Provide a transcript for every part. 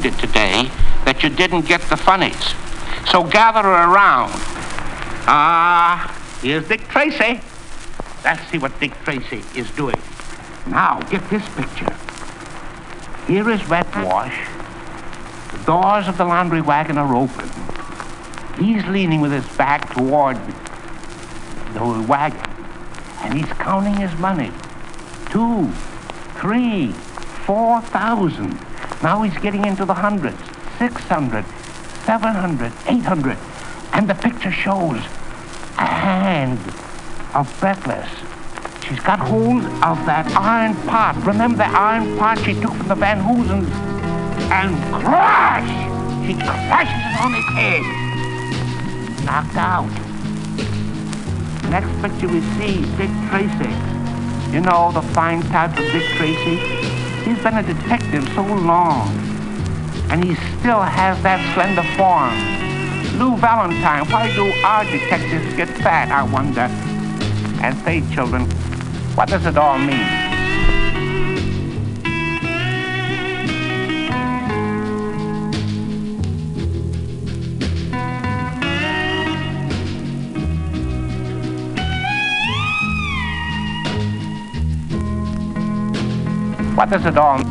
disappointed today that you didn't get the funnies. So gather around. Ah, here's Dick Tracy. Let's see what Dick Tracy is doing. Now, get this picture. Here is Wet Wash. The doors of the laundry wagon are open. He's leaning with his back toward the wagon, and he's counting his money. Two, three, four thousand. Now he's getting into the hundreds. Six hundred, seven hundred, eight hundred. And the picture shows a hand of Breathless. She's got hold of that iron pot. Remember the iron pot she took from the Van Hoosens? And crash! She crashes it on his head. Knocked out. Next picture we see Dick Tracy. You know, the fine type of Dick Tracy. He's been a detective so long. And he still has that slender form. Lou Valentine, why do our detectives get fat, I wonder? And say, children, what does it all mean? What does it all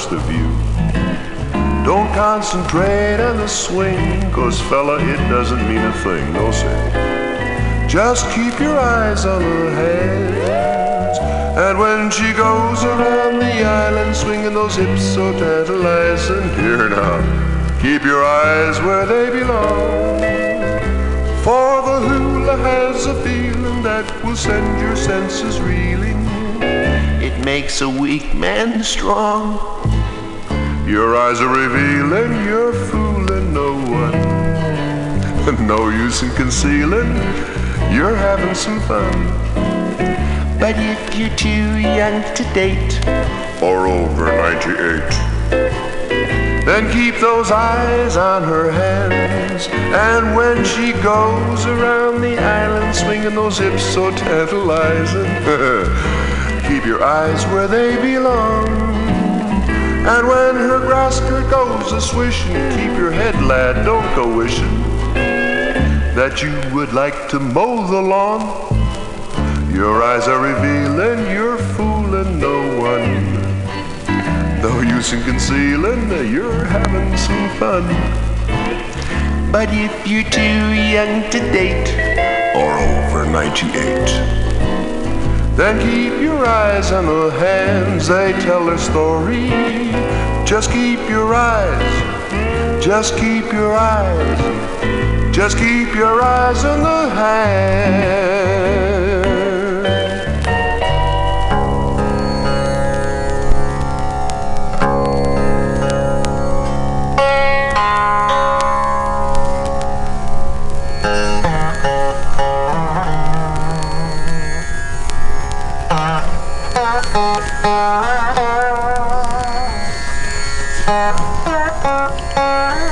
watch the view. Don't concentrate on the swing, cause fella, it doesn't mean a thing, no sir. Just keep your eyes on her hands. And when she goes around the island swinging those hips so tantalizing, here now, keep your eyes where they belong. For the hula has a feeling that will send your senses reeling. It makes a weak man strong. Your eyes are revealing, you're fooling no one. no use in concealing, you're having some fun. But if you're too young to date, or over 98, then keep those eyes on her hands. And when she goes around the island swinging those hips so tantalizing, keep your eyes where they belong. And when her grass skirt goes a swishing, keep your head, lad, don't go wishing that you would like to mow the lawn. Your eyes are revealing, you're fooling no one. No use in concealing, that you're having some fun. But if you're too young to date, or over 98, then keep your eyes on the hands, they tell their story. Just keep your eyes, just keep your eyes, just keep your eyes on the hands. Thank you.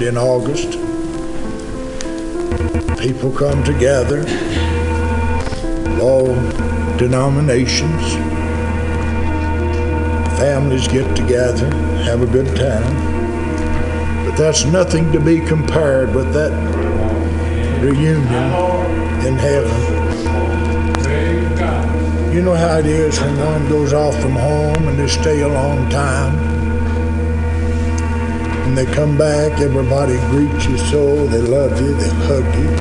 Sunday in August. People come together, all denominations. Families get together, have a good time. But that's nothing to be compared with that reunion in heaven. You know how it is when one goes off from home and they stay a long time. And they come back, everybody greets you so, they love you, they hug you.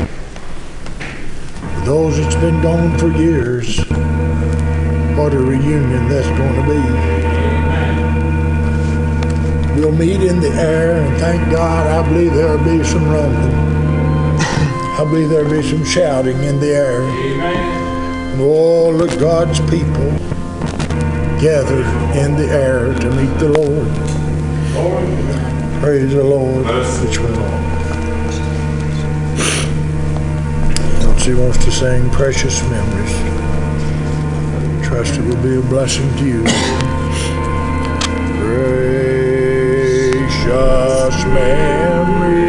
For those that's been gone for years, what a reunion that's going to be. We'll meet in the air, and thank God, I believe there'll be some rumbling. I believe there'll be some shouting in the air. And all of God's people gathered in the air to meet the Lord. Praise the Lord. Which one? Elsie wants to sing Precious Memories. Trust it will be a blessing to you. Precious memories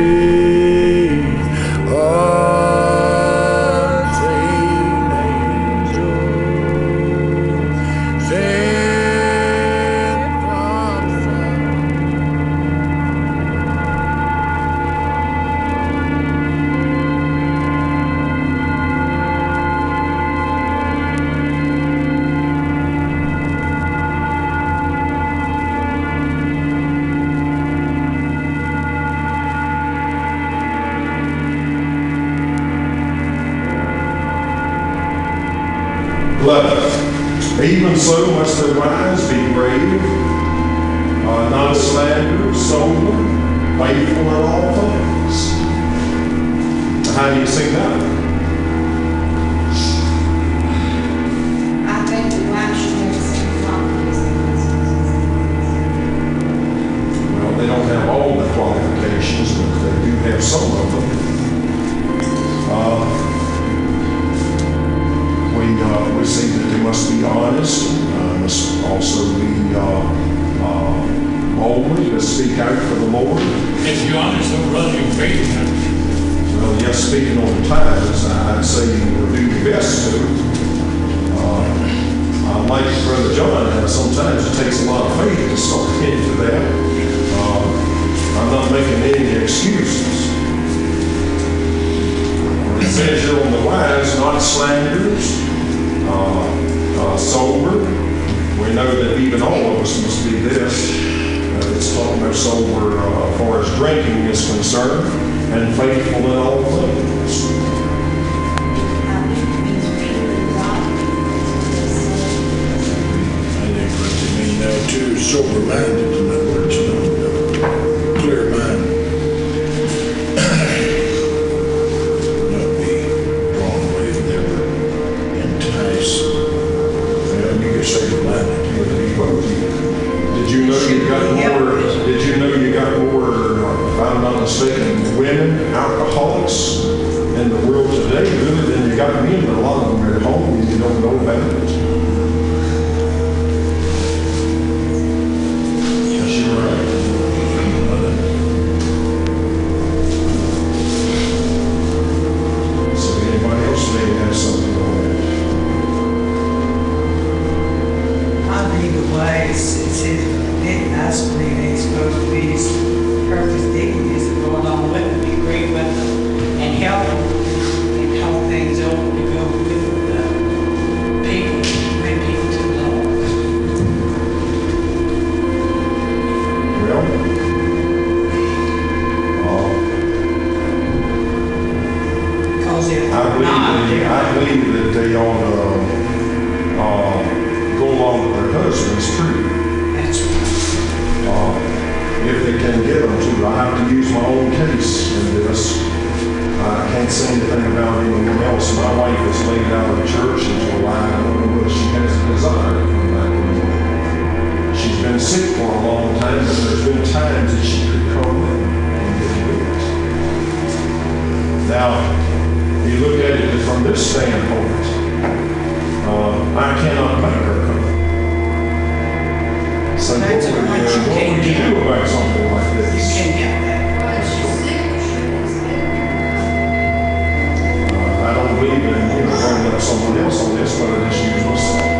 if get them to. I have to use my own case in this. I can't say anything about anyone else. My wife is laid out of the church until I don't know whether she has a desire to come back anymore. She's been sick for a long time, but there's been times that she could come in and get with Now, you look at it from this standpoint, uh, I cannot make so would what you can do. do about something like this? You can get that. Uh, I don't believe in you know, bringing up someone else on this, but it is just.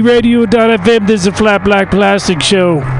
UniRadio.fm. This is a Flat Black Plastic Show.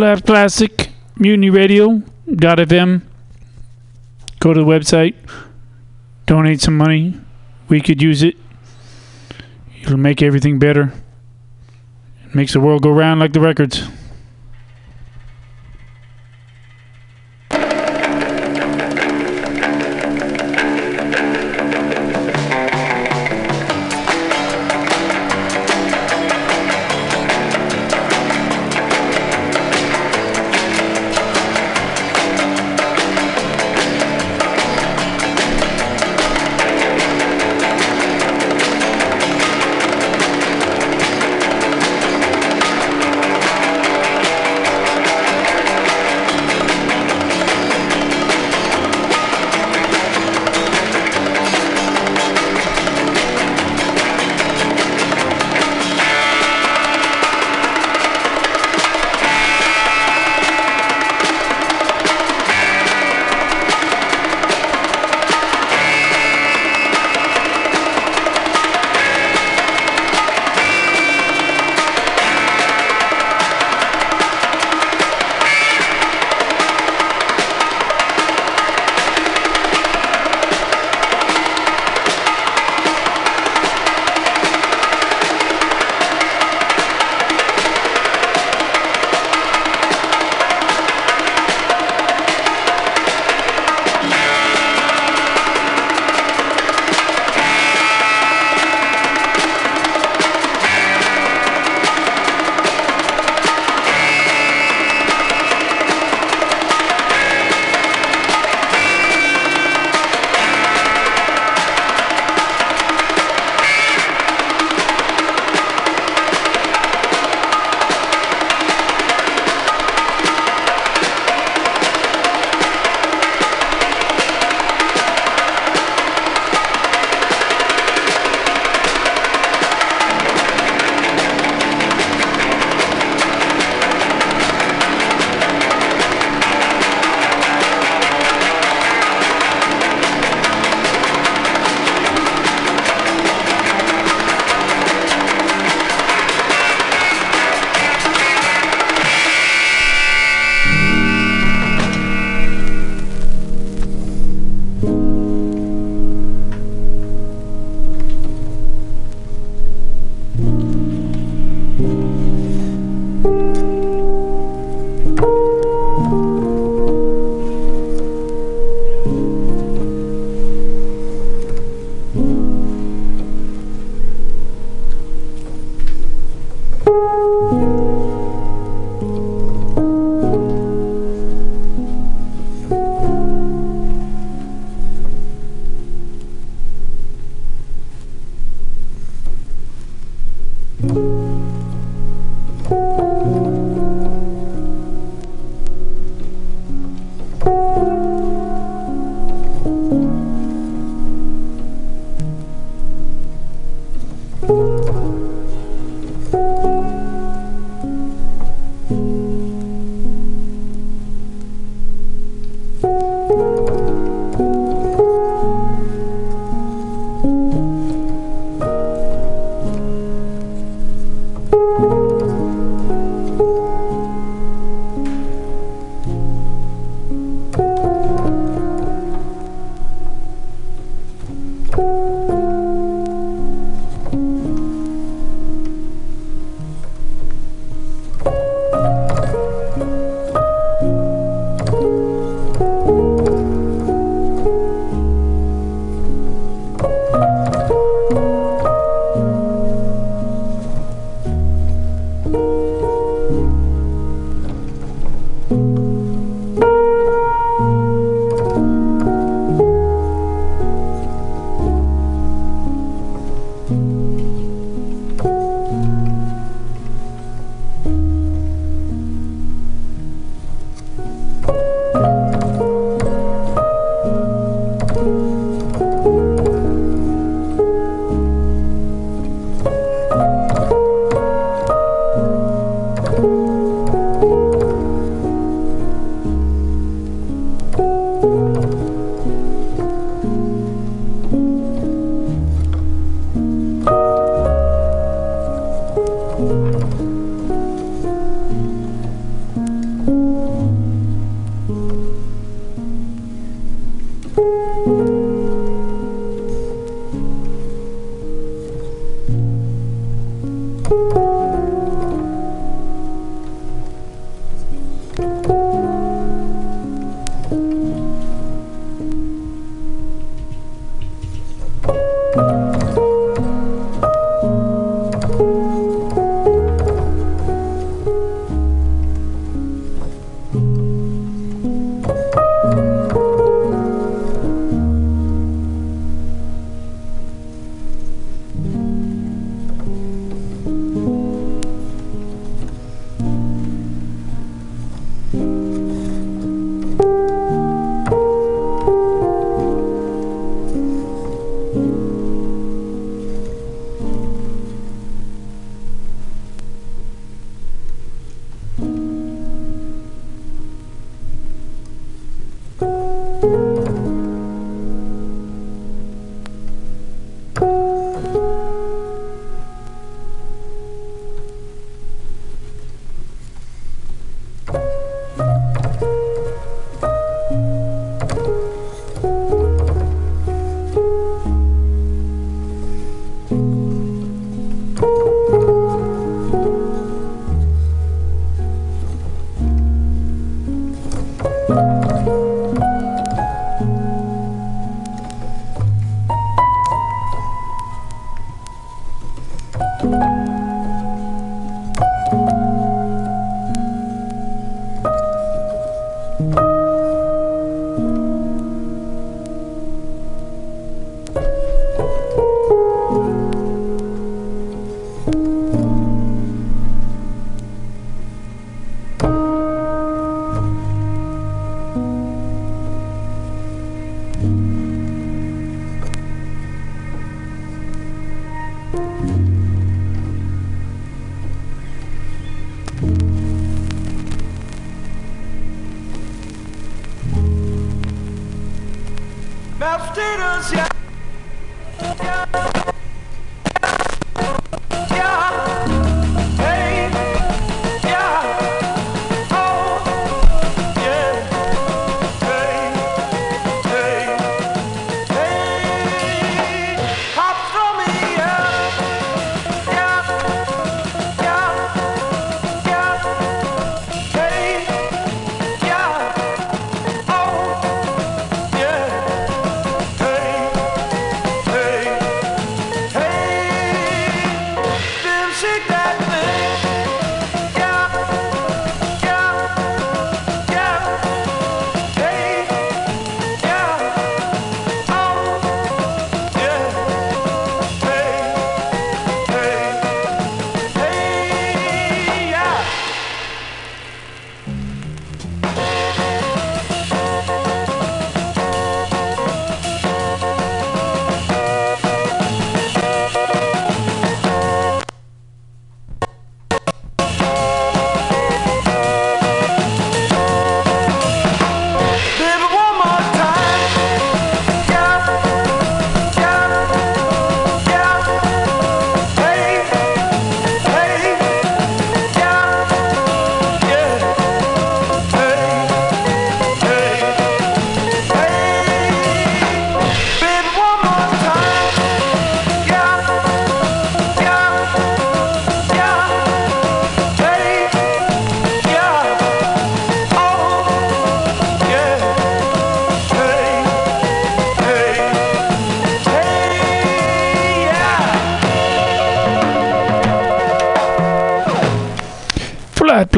Classic, Mutiny Radio, FM. Go to the website, donate some money. We could use it. It'll make everything better. It makes the world go round like the records.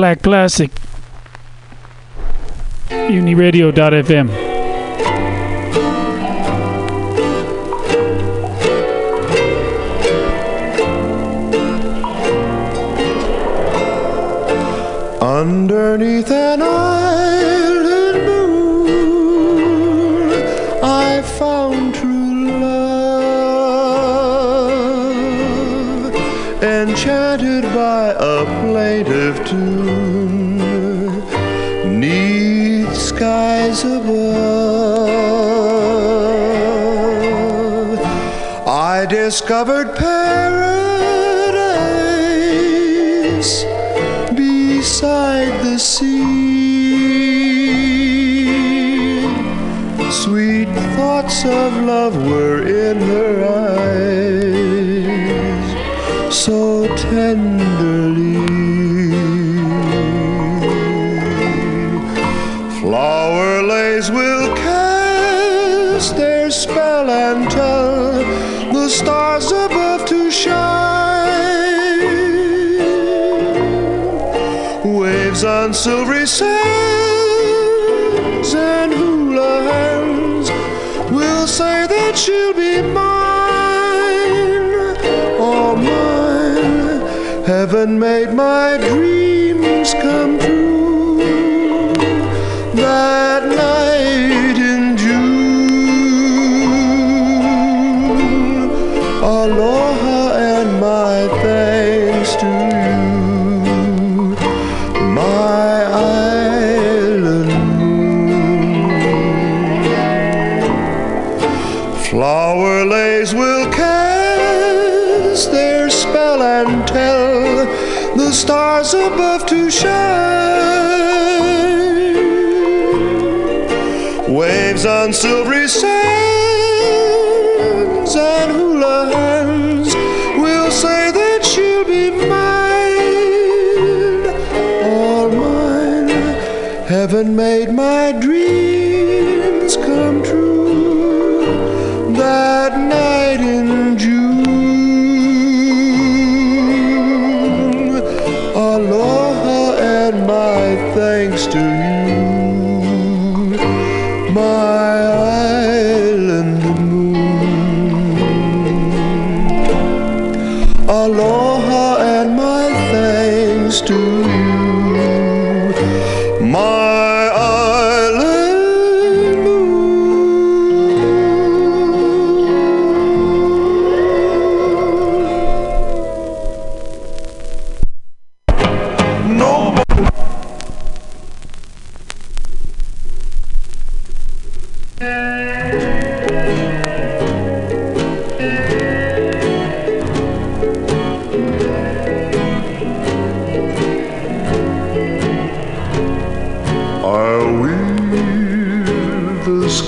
Black Plastic. MutinyRadio.fm. Underneath an island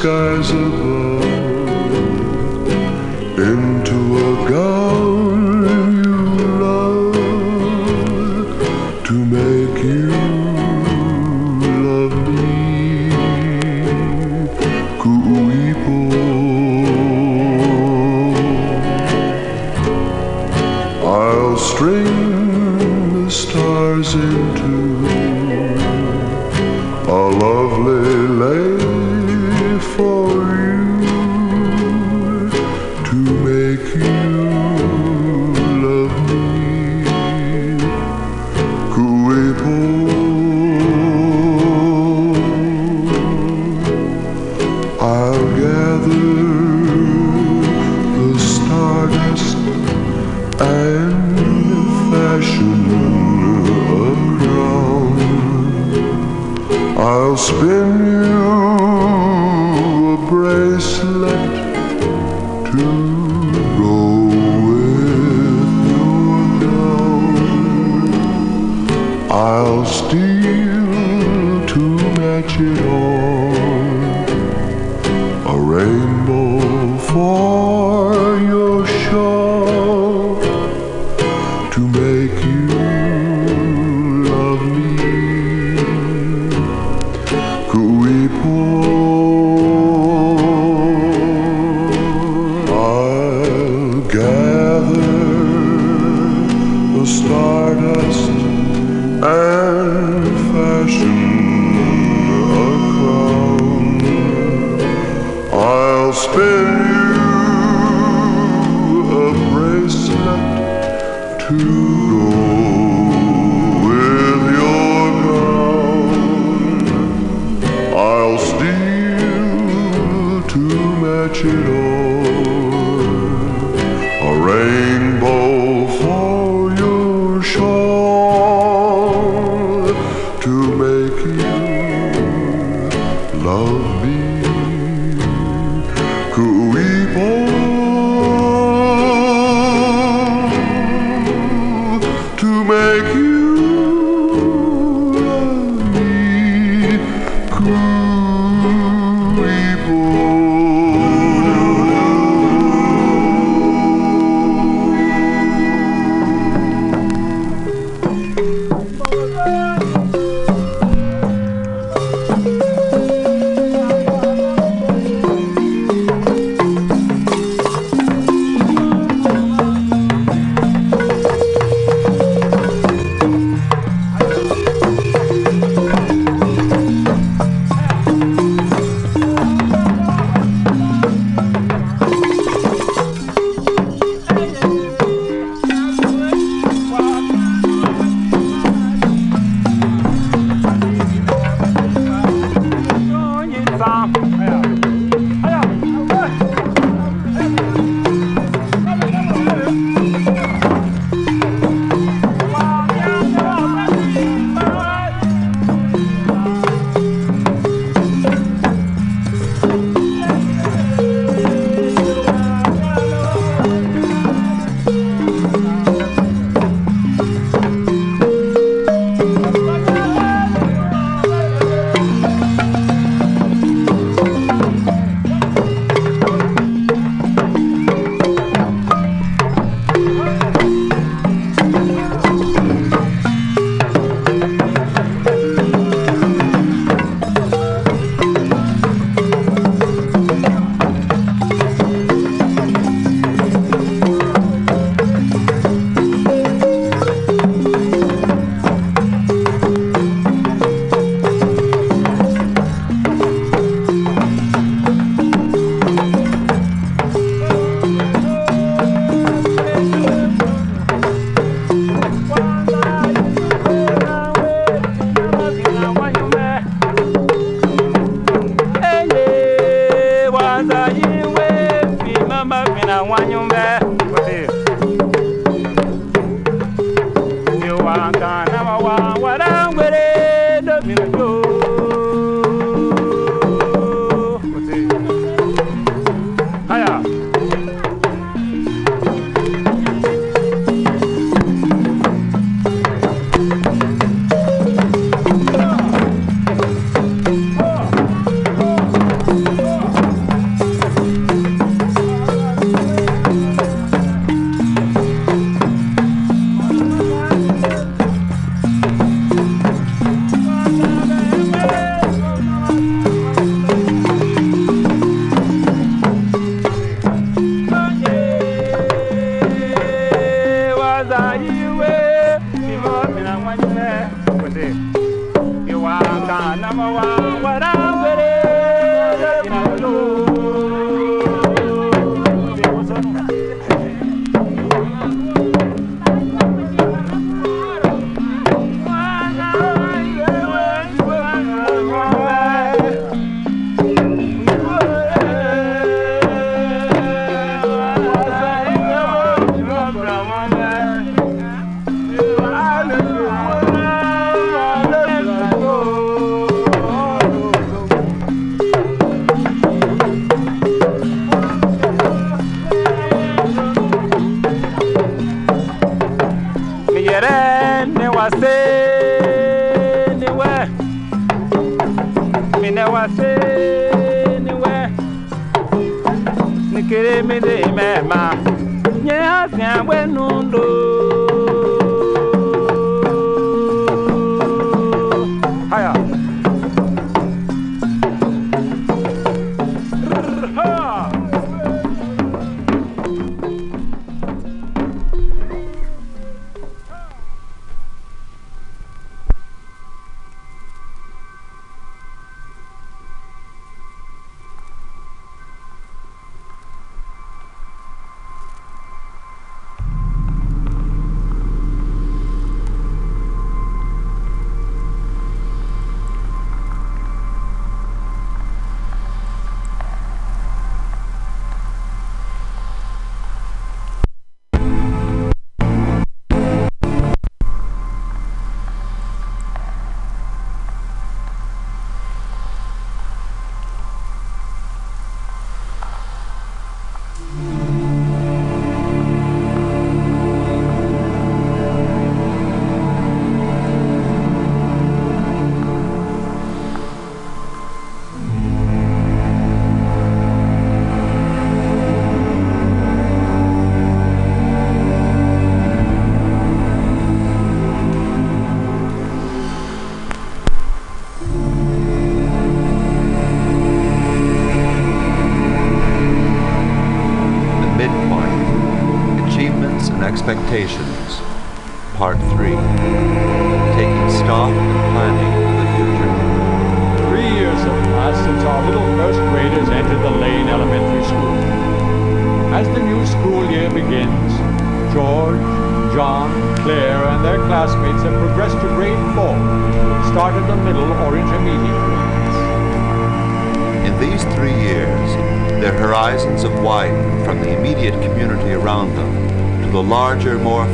skies above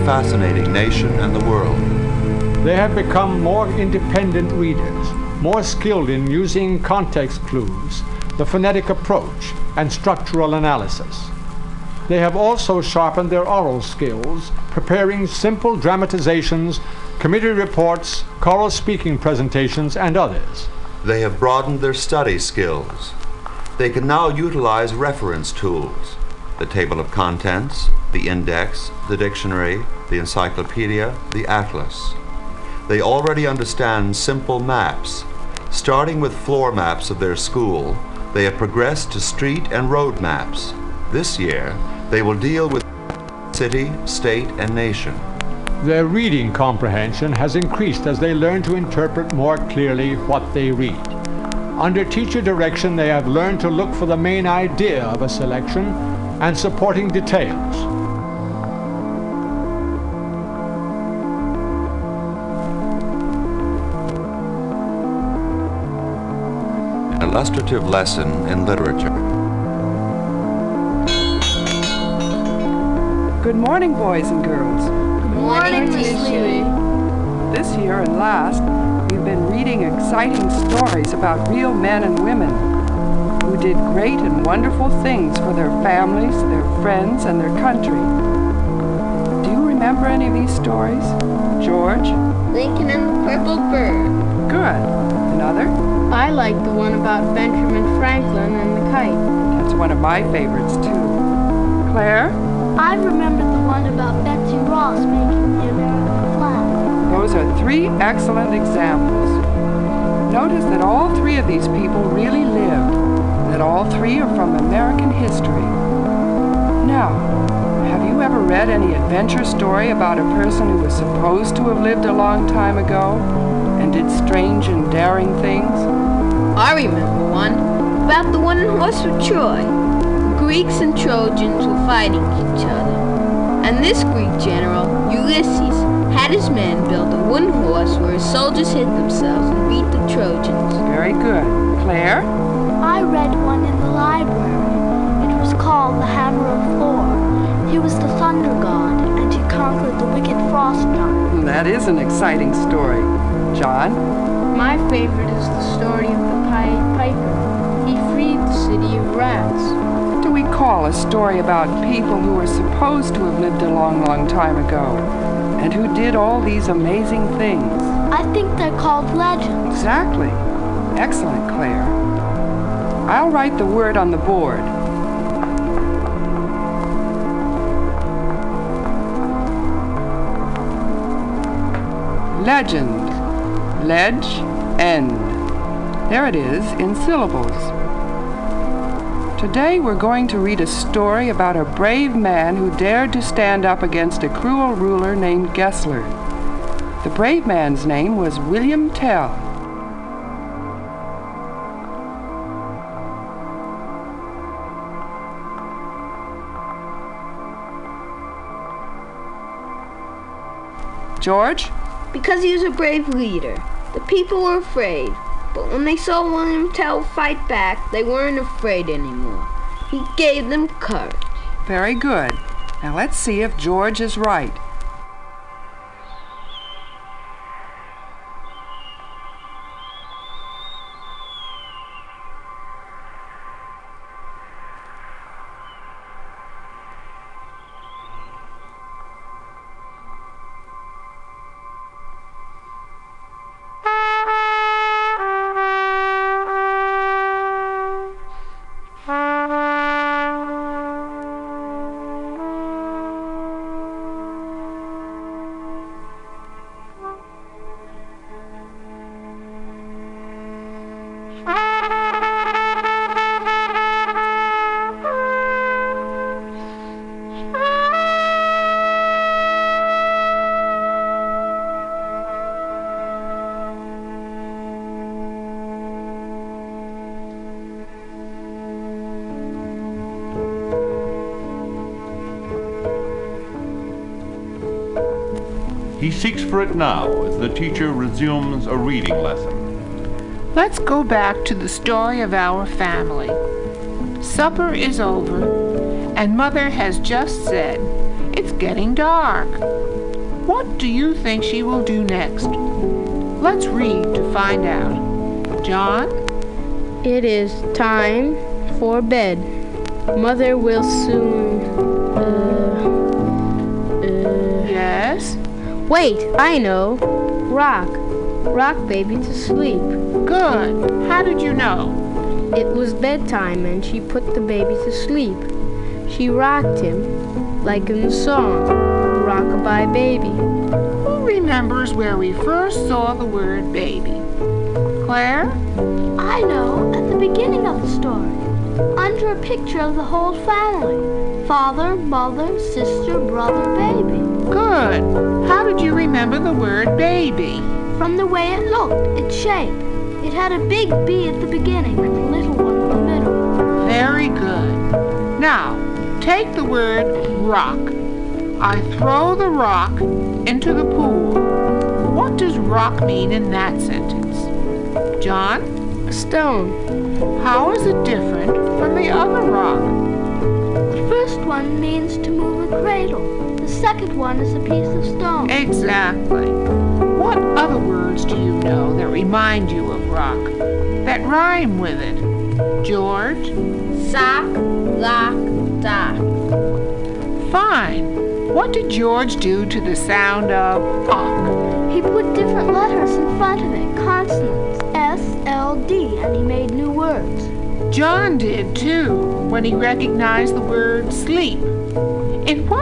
fascinating nation and the world. They have become more independent readers, more skilled in using context clues, the phonetic approach, and structural analysis. They have also sharpened their oral skills, preparing simple dramatizations, committee reports, choral speaking presentations, and others. They have broadened their study skills. They can now utilize reference tools the table of contents, the index, the dictionary, the encyclopedia, the atlas. They already understand simple maps. Starting with floor maps of their school, they have progressed to street and road maps. This year, they will deal with city, state, and nation. Their reading comprehension has increased as they learn to interpret more clearly what they read. Under teacher direction, they have learned to look for the main idea of a selection and supporting details. Illustrative lesson in literature. Good morning, boys and girls. Good morning, Miss Louie. This year and last, we've been reading exciting stories about real men and women who did great and wonderful things for their families, their friends, and their country. Do you remember any of these stories? George? Lincoln and the Purple Bird. Good. Another? I like the one about Benjamin Franklin and the kite. That's one of my favorites, too. Claire? I remember the one about Betsy Ross making the American flag. Those are three excellent examples. Notice that all three of these people really lived, that all three are from American history. Now, have you ever read any adventure story about a person who was supposed to have lived a long time ago and did strange and daring things? I remember one about the one horse of Troy. Greeks and Trojans were fighting each other. And this Greek general, Ulysses, had his men build a wooden horse where his soldiers hid themselves and beat the Trojans. Very good. Claire? I read one in the library. It was called The Hammer of Thor. He was the thunder god, and he conquered the wicked frost giant. That is an exciting story. John? My favorite is the story of the Pied Piper. He freed the city of rats What do we call a story about people who were supposed to have lived a long, long time ago and who did all these amazing things? I think they're called legends. Exactly. Excellent, Claire. I'll write the word on the board. Legend. Ledge, end. There it is in syllables. Today we're going to read a story about a brave man who dared to stand up against a cruel ruler named Gessler. The brave man's name was William Tell. George? Because he was a brave leader. The people were afraid. But when they saw William Tell fight back, they weren't afraid anymore. He gave them courage. Very good. Now let's see if George is right. For it now as the teacher resumes a reading lesson. Let's go back to the story of our family. Supper is over, and Mother has just said, It's getting dark. What do you think she will do next? Let's read to find out. John? It is time for bed. Mother will soon. Uh, uh, yes? Wait, I know. Rock. Rock baby to sleep. Good. How did you know? It was bedtime and she put the baby to sleep. She rocked him, like in the song, Rockabye Baby. Who remembers where we first saw the word baby? Claire? I know, at the beginning of the story. Under a picture of the whole family. Father, mother, sister, brother, baby. Good. How did you remember the word baby? From the way it looked, its shape. It had a big B at the beginning and a little one in the middle. Very good. Now, take the word rock. I throw the rock into the pool. What does rock mean in that sentence? John? A stone. How is it different from the other rock? The first one means to move a cradle. The second one is a piece of stone. Exactly. What other words do you know that remind you of rock that rhyme with it? George? Sock, lock, dock. Fine. What did George do to the sound of ock? He put different letters in front of it, consonants, S, L, D, and he made new words. John did too, when he recognized the word sleep.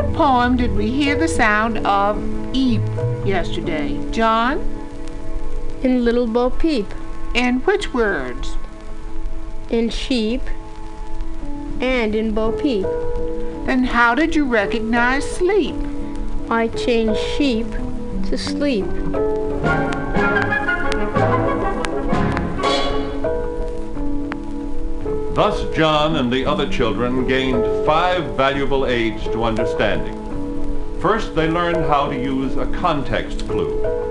What poem did we hear the sound of eep yesterday? John? In Little Bo Peep. In which words? In sheep and in Bo Peep. Then how did you recognize sleep? I changed sheep to sleep. Thus, John and the other children gained five valuable aids to understanding. First, they learned how to use a context clue.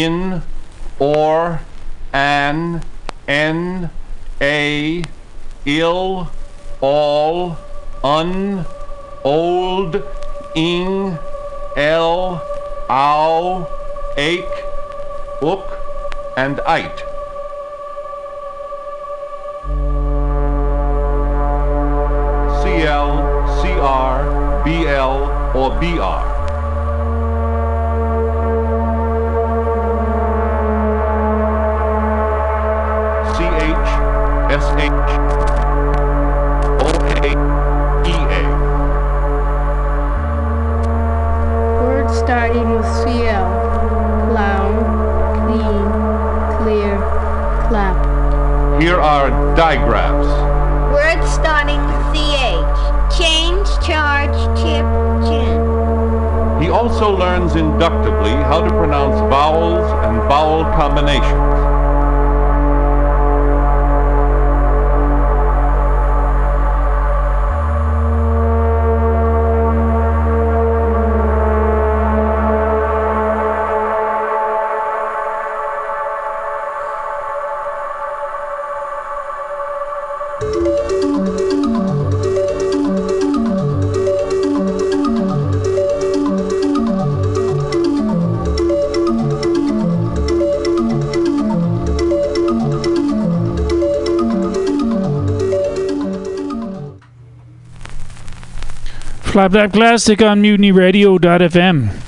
In, or, an, en, a, ill, all, un, old, ing, el, ow, ake, ook, and ite. How to pronounce vowels and vowel combinations. Flat Black Plastic on MutinyRadio.fm.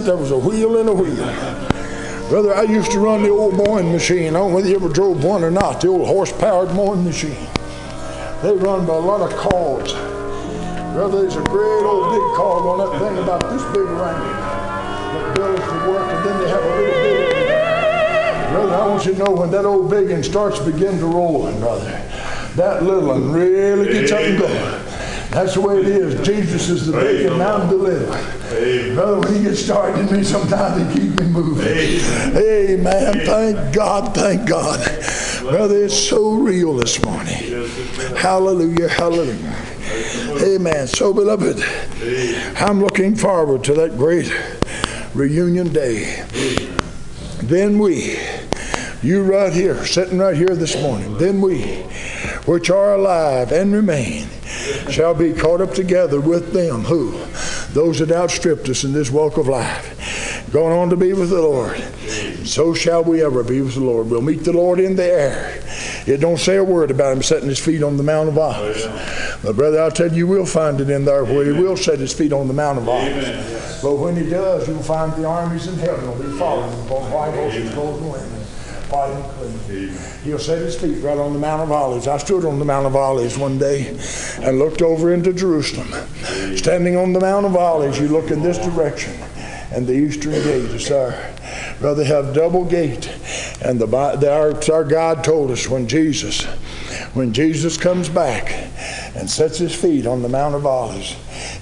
Said there was a wheel in a wheel. Brother, I used to run the old mowing machine. I don't know whether you ever drove one or not, the old horse-powered mowing machine. They run by a lot of cogs. Brother, there's a great old big cog on that thing about this big around. that builds the work, and then they have a little bit. Brother, I want you to know when that old big one starts to begin to rolling, brother, that little one really gets up and going. That's the way it is. Jesus is the big and I'm the little. Brother, when he gets started in me, sometimes he keeps me moving. Amen. Thank God. Thank God. Brother, it's so real this morning. Hallelujah. Hallelujah. Amen. So, beloved, I'm looking forward to that great reunion day. Then we, you right here, sitting right here this morning, then we, which are alive and remain, shall be caught up together with them who, those that outstripped us in this walk of life, going on to be with the Lord. So shall we ever be with the Lord. We'll meet the Lord in the air. It don't say a word about him setting his feet on the Mount of Olives. But brother, I'll tell you, you will find it in there where he will set his feet on the Mount of Olives. But when he does, you'll find the armies in heaven will be following upon white horses, golden wings clean. He'll set his feet right on the Mount of Olives. I stood on the Mount of Olives one day and looked over into Jerusalem. Standing on the Mount of Olives, you look in this direction, and the eastern gate is there. Brother, have double gate. And the, the our, our God told us when Jesus, when Jesus comes back and sets his feet on the Mount of Olives,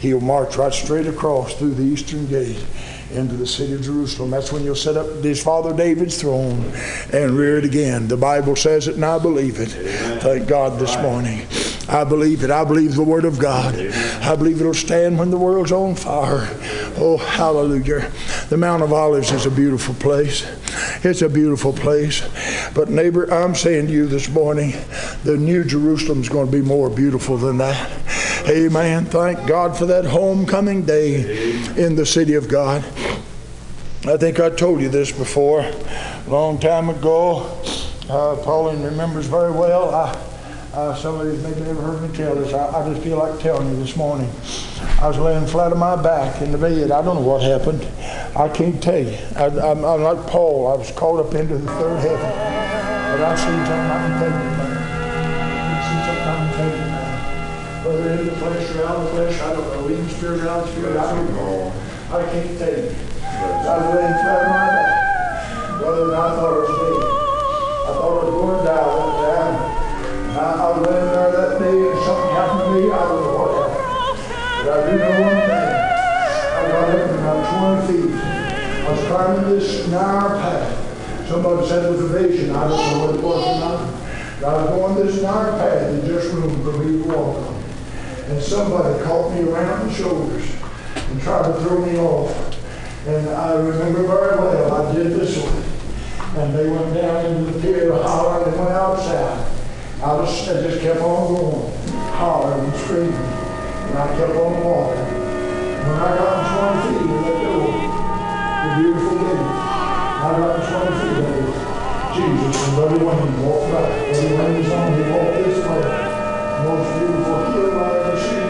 he'll march right straight across through the eastern gate into the city of Jerusalem. That's when you'll set up his father David's throne and rear it again. The Bible says it, and I believe it. Amen. Thank God this morning. I believe it. I believe the Word of God. Amen. I believe it'll stand when the world's on fire. Oh, hallelujah. The Mount of Olives is a beautiful place. It's a beautiful place. But, neighbor, I'm saying to you this morning, the New Jerusalem's going to be more beautiful than that. Amen. Thank God for that homecoming day in the city of God. I think I told you this before, a long time ago. Uh, Pauline remembers very well. I, uh, some of you maybe never heard me tell this. I, I, just feel like telling you this morning. I was laying flat on my back in the bed. I don't know what happened. I can't tell you. I, am like Paul. I was caught up into the third heaven. But I see something I can tell you Whether in the flesh or out of the flesh, I don't know. Even spirit out of the spirit, I don't know. I can't tell you. I was laying flat on my back. Brother, I thought it was me. I thought I was going to die that. I, was laying there that day and something happened to me. I don't know what happened. But I do know one thing. I got up about 20 feet. I was climbing this narrow path. Somebody said it was a vision. I don't know what it was or not. I was going this narrow path and just room for me to walk on. And somebody caught me around the shoulders and tried to throw me off. And I remember very well, I did this one. And they went down into the pit of holler and went outside. I just, I just kept on going, hollering and screaming. And I kept on walking. When I got 20 feet of that door, the beautiful gate, I got 20 feet of it. Jesus and Brother Wayne walked back. Brother Wayne was on, he walked this way. Most beautiful healing I ever seen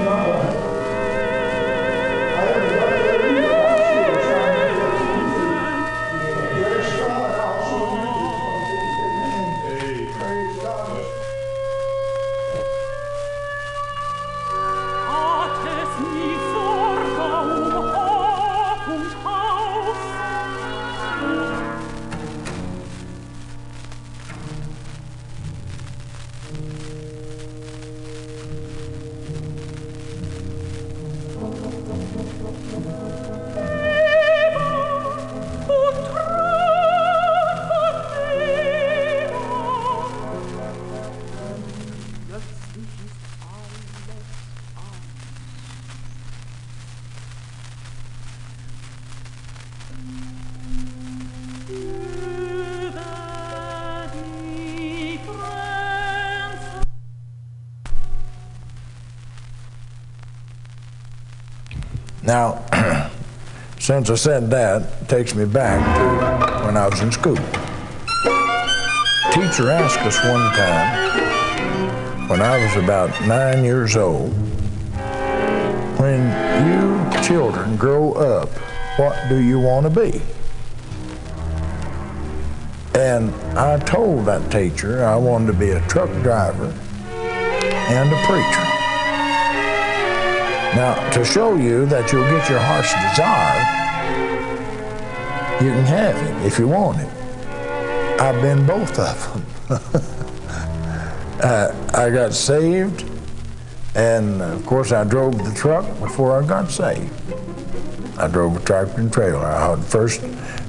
since I said that, it takes me back to when I was in school. Teacher asked us one time, when I was about nine years old, when you children grow up, what do you want to be? And I told that teacher I wanted to be a truck driver and a preacher. Now, to show you that you'll get your heart's desire, you can have it if you want it. I've been both of them. uh, I got saved, and of course, I drove the truck before I got saved. I drove a tractor and trailer. I, the first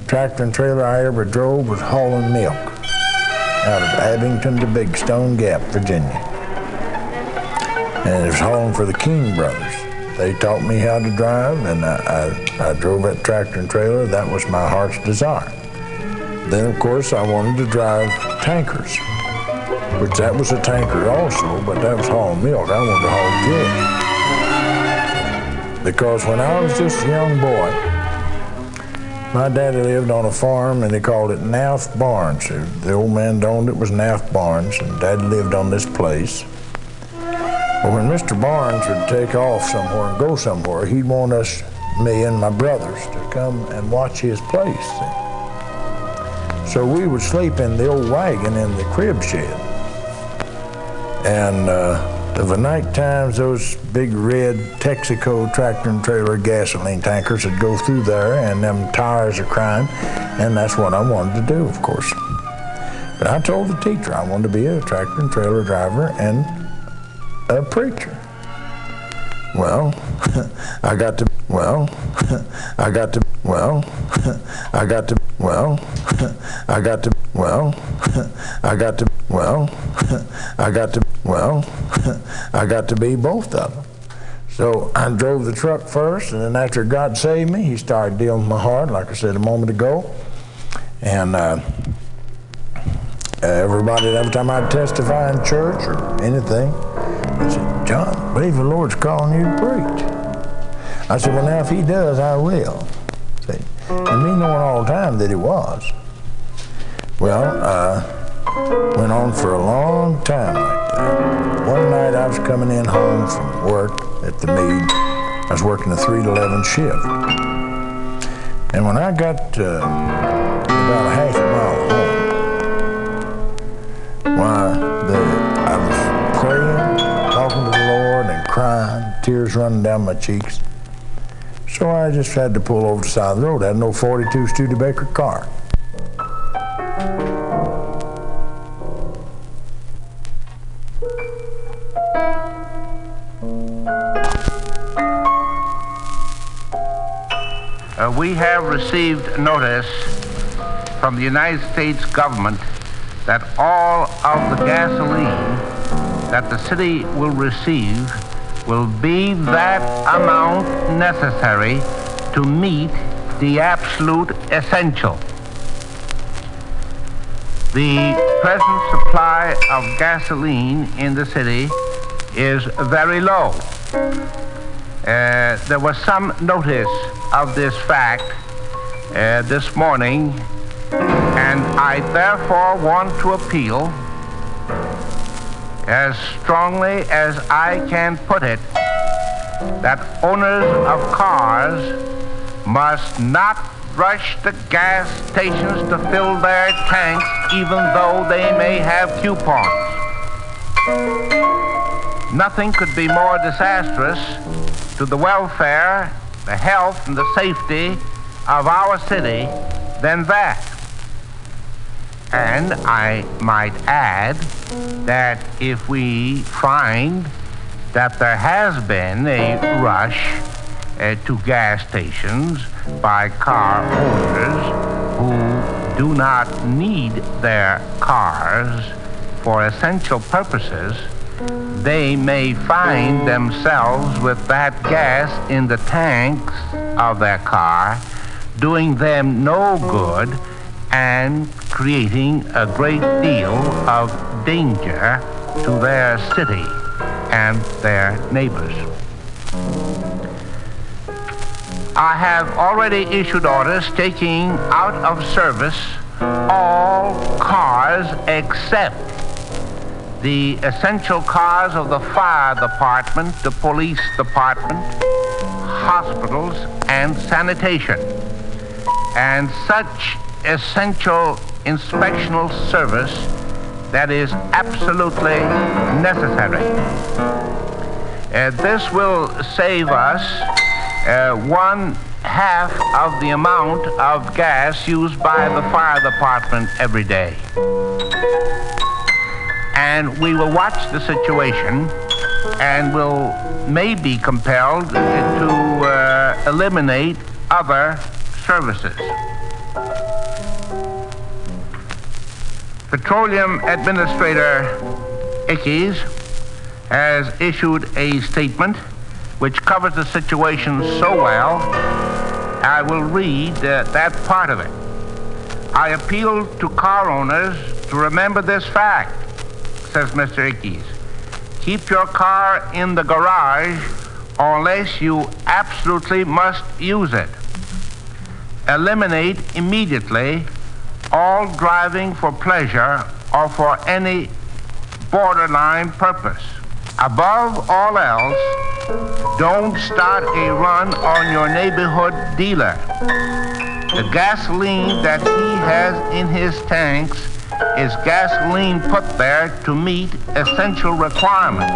tractor and trailer I ever drove was hauling milk out of Abingdon to Big Stone Gap, Virginia. And it was hauling for the King brothers. They taught me how to drive, and I, I, I drove that tractor and trailer. That was my heart's desire. Then, of course, I wanted to drive tankers, which that was a tanker also, but that was hauling milk. I wanted to haul goods. Because when I was just a young boy, my daddy lived on a farm and they called it Naft Barnes. The old man owned it was Naft Barnes, and Dad lived on this place. But when Mr. Barnes would take off somewhere and go somewhere, he'd want us, me and my brothers, to come and watch his place. So we would sleep in the old wagon in the crib shed. And uh, of the night times, those big red Texaco tractor and trailer gasoline tankers would go through there, and them tires are crying, and that's what I wanted to do, of course. But I told the teacher I wanted to be a tractor and trailer driver and a preacher. Well, I got to, well, I got to, well, I got to, well, I got to, well, I got to, well, I got to, well, I got to be both of them. So I drove the truck first, and then after God saved me, He started dealing with my heart, like I said a moment ago. And uh, everybody, every time I'd testify in church or anything, they said, John, I believe the Lord's calling you to preach. I said, well, now if He does, I will. See? And me knowing all the time that He was. Well, uh, went on for a long time like that. One night I was coming in home from work at the mead. I was working a 3 to 11 shift. And when I got uh, about a half the, I was praying, talking to the Lord, and crying, tears running down my cheeks. So I just had to pull over to the side of the road. I had no 42 Studebaker car. Uh, we have received notice from the United States government that all of the gasoline that the city will receive will be that amount necessary to meet the absolute essential. The present supply of gasoline in the city is very low. Uh, there was some notice of this fact uh, this morning, and I therefore want to appeal as strongly as I can put it that owners of cars must not rush to gas stations to fill their tanks even though they may have coupons. Nothing could be more disastrous to the welfare, the health, and the safety of our city than that. And I might add that if we find that there has been a rush uh, to gas stations by car owners who do not need their cars for essential purposes, they may find themselves with that gas in the tanks of their car, doing them no good and creating a great deal of danger to their city and their neighbors. I have already issued orders taking out of service all cars except the essential cars of the fire department, the police department, hospitals, and sanitation. And such essential inspectional service that is absolutely necessary. Uh, this will save us uh, one half of the amount of gas used by the fire department every day. And we will watch the situation and will may be compelled to uh, eliminate other services. Petroleum Administrator Ickes has issued a statement which covers the situation so well, I will read uh, that part of it. I appeal to car owners to remember this fact, says Mr. Ickes. Keep your car in the garage unless you absolutely must use it. Eliminate immediately all driving for pleasure or for any borderline purpose. Above all else, don't start a run on your neighborhood dealer. The gasoline that he has in his tanks is gasoline put there to meet essential requirements,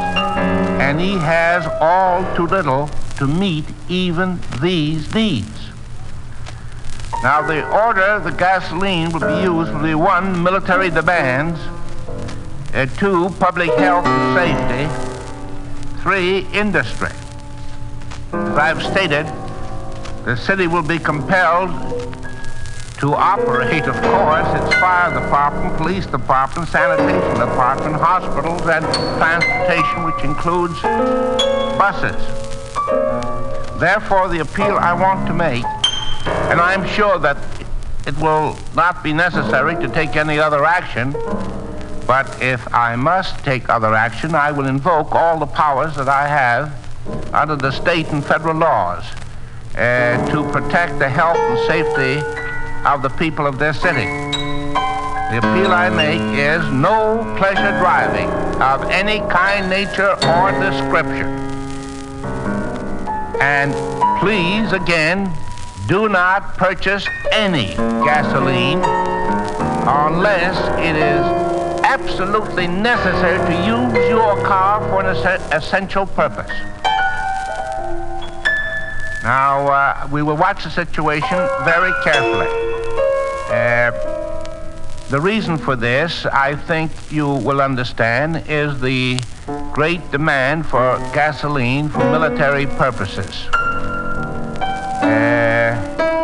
and he has all too little to meet even these needs. Now, the order the gasoline will be used will be one, military demands, uh, two, public health and safety, three, industry. As I've stated, the city will be compelled to operate, of course, its fire department, police department, sanitation department, hospitals, and transportation, which includes buses. Therefore, the appeal I want to make and I'm sure that it will not be necessary to take any other action. But if I must take other action, I will invoke all the powers that I have under the state and federal laws uh, to protect the health and safety of the people of this city. The appeal I make is no pleasure driving of any kind, nature, or description. And please, again, do not purchase any gasoline unless it is absolutely necessary to use your car for an es essential purpose. Now, uh, we will watch the situation very carefully. Uh, the reason for this, I think you will understand, is the great demand for gasoline for military purposes. Uh,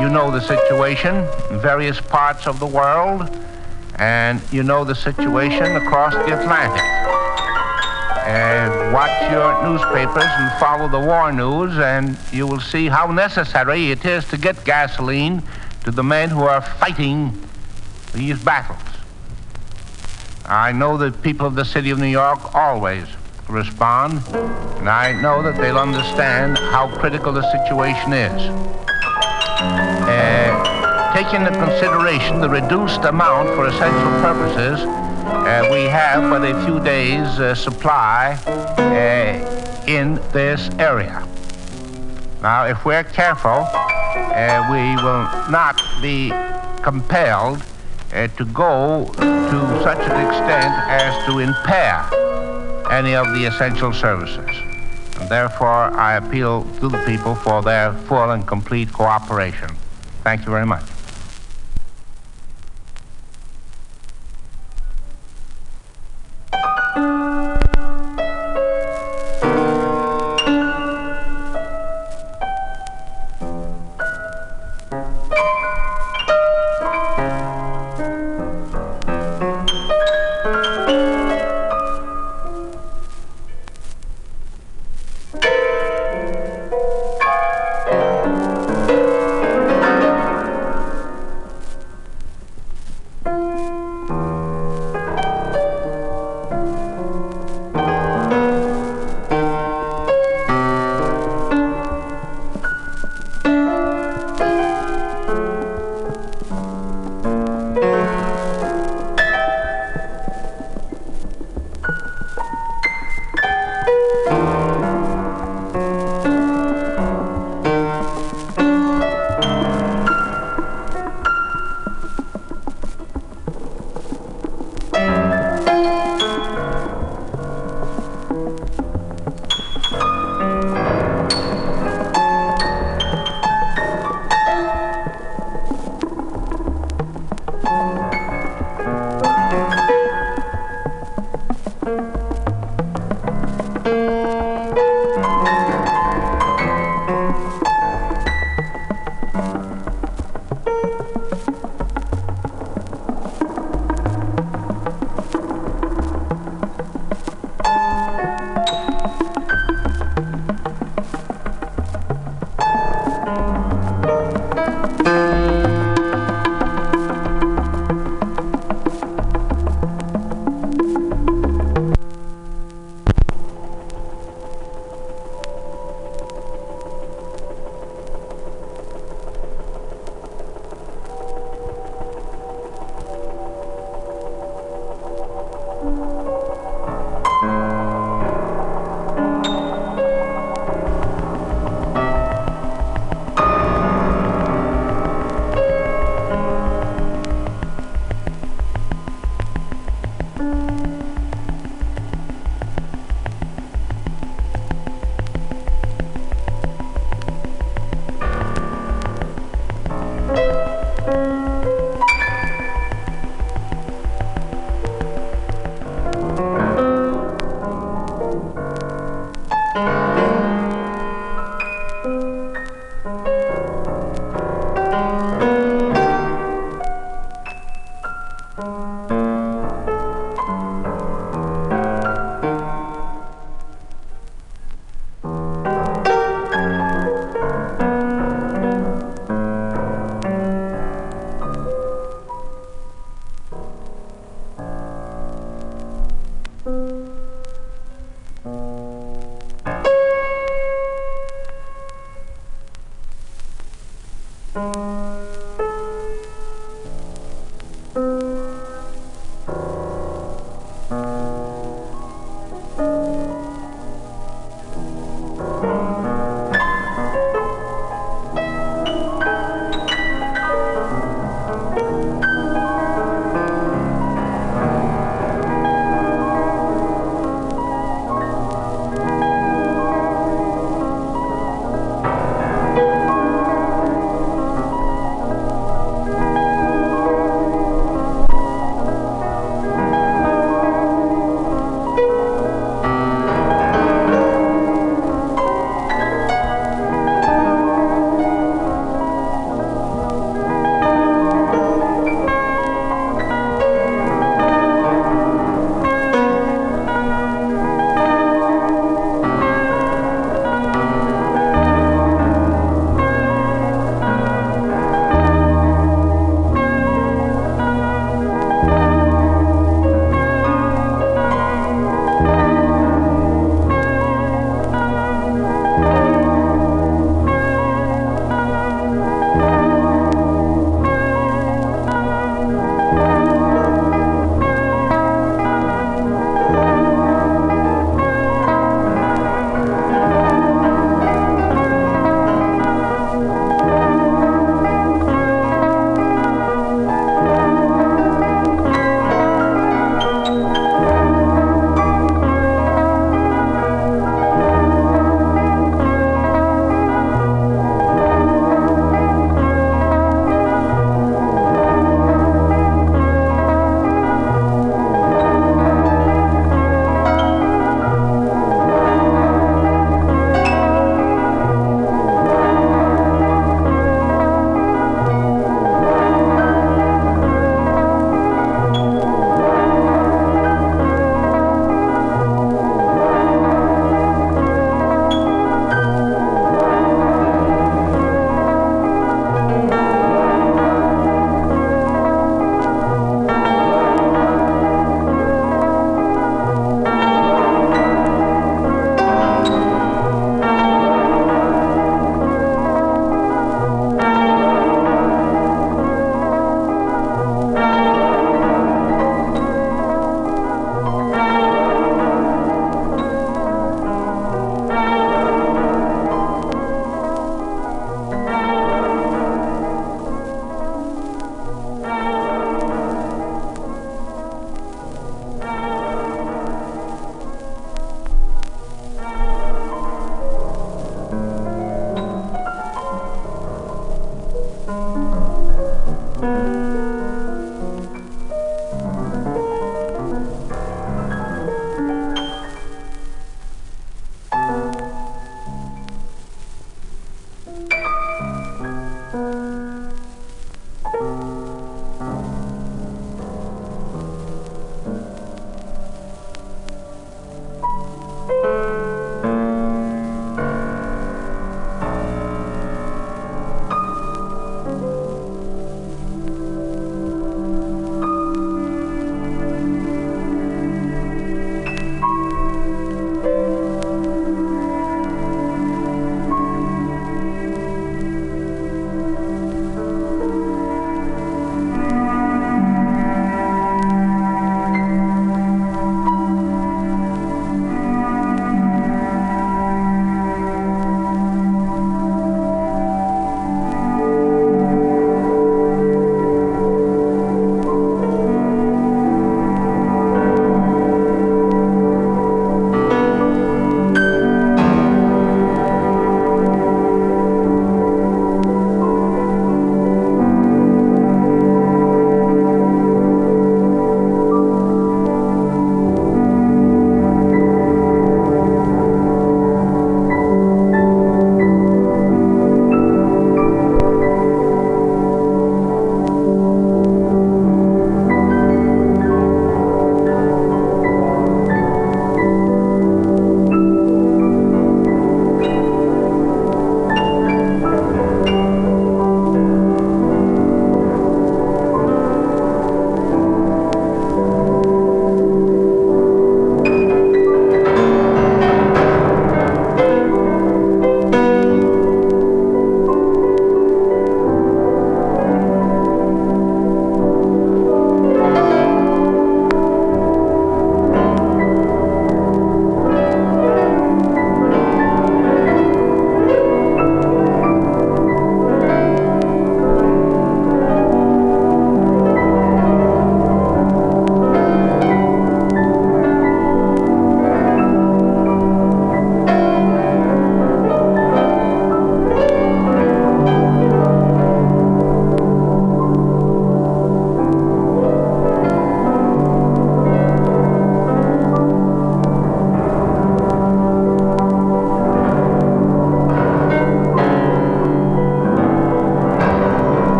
you know the situation in various parts of the world, and you know the situation across the Atlantic. Uh, watch your newspapers and follow the war news, and you will see how necessary it is to get gasoline to the men who are fighting these battles. I know that people of the city of New York always respond, and I know that they'll understand how critical the situation is. Uh, taking into consideration the reduced amount for essential purposes, uh, we have but a few days' uh, supply uh, in this area. Now, if we're careful, uh, we will not be compelled uh, to go to such an extent as to impair any of the essential services and therefore I appeal to the people for their full and complete cooperation. Thank you very much.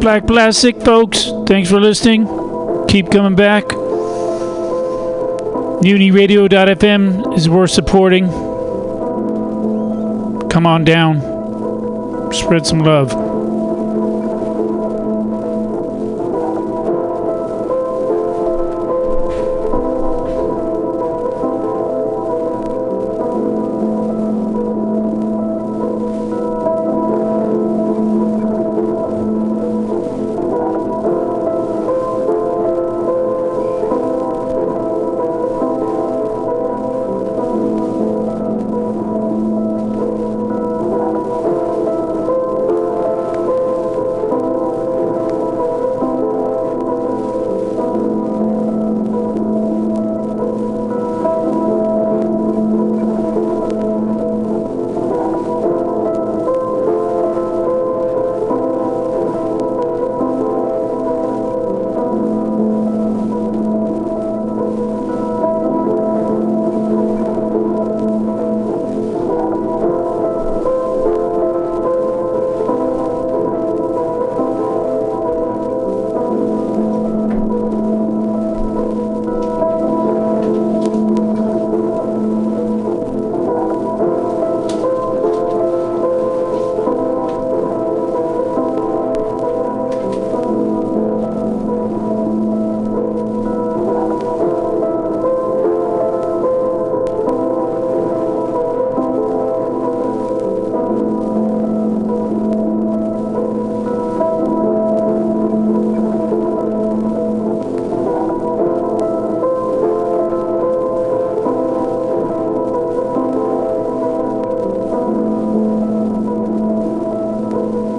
Black Plastic, folks. Thanks for listening. Keep coming back. MutinyRadio.fm is worth supporting. Come on down. Spread some love.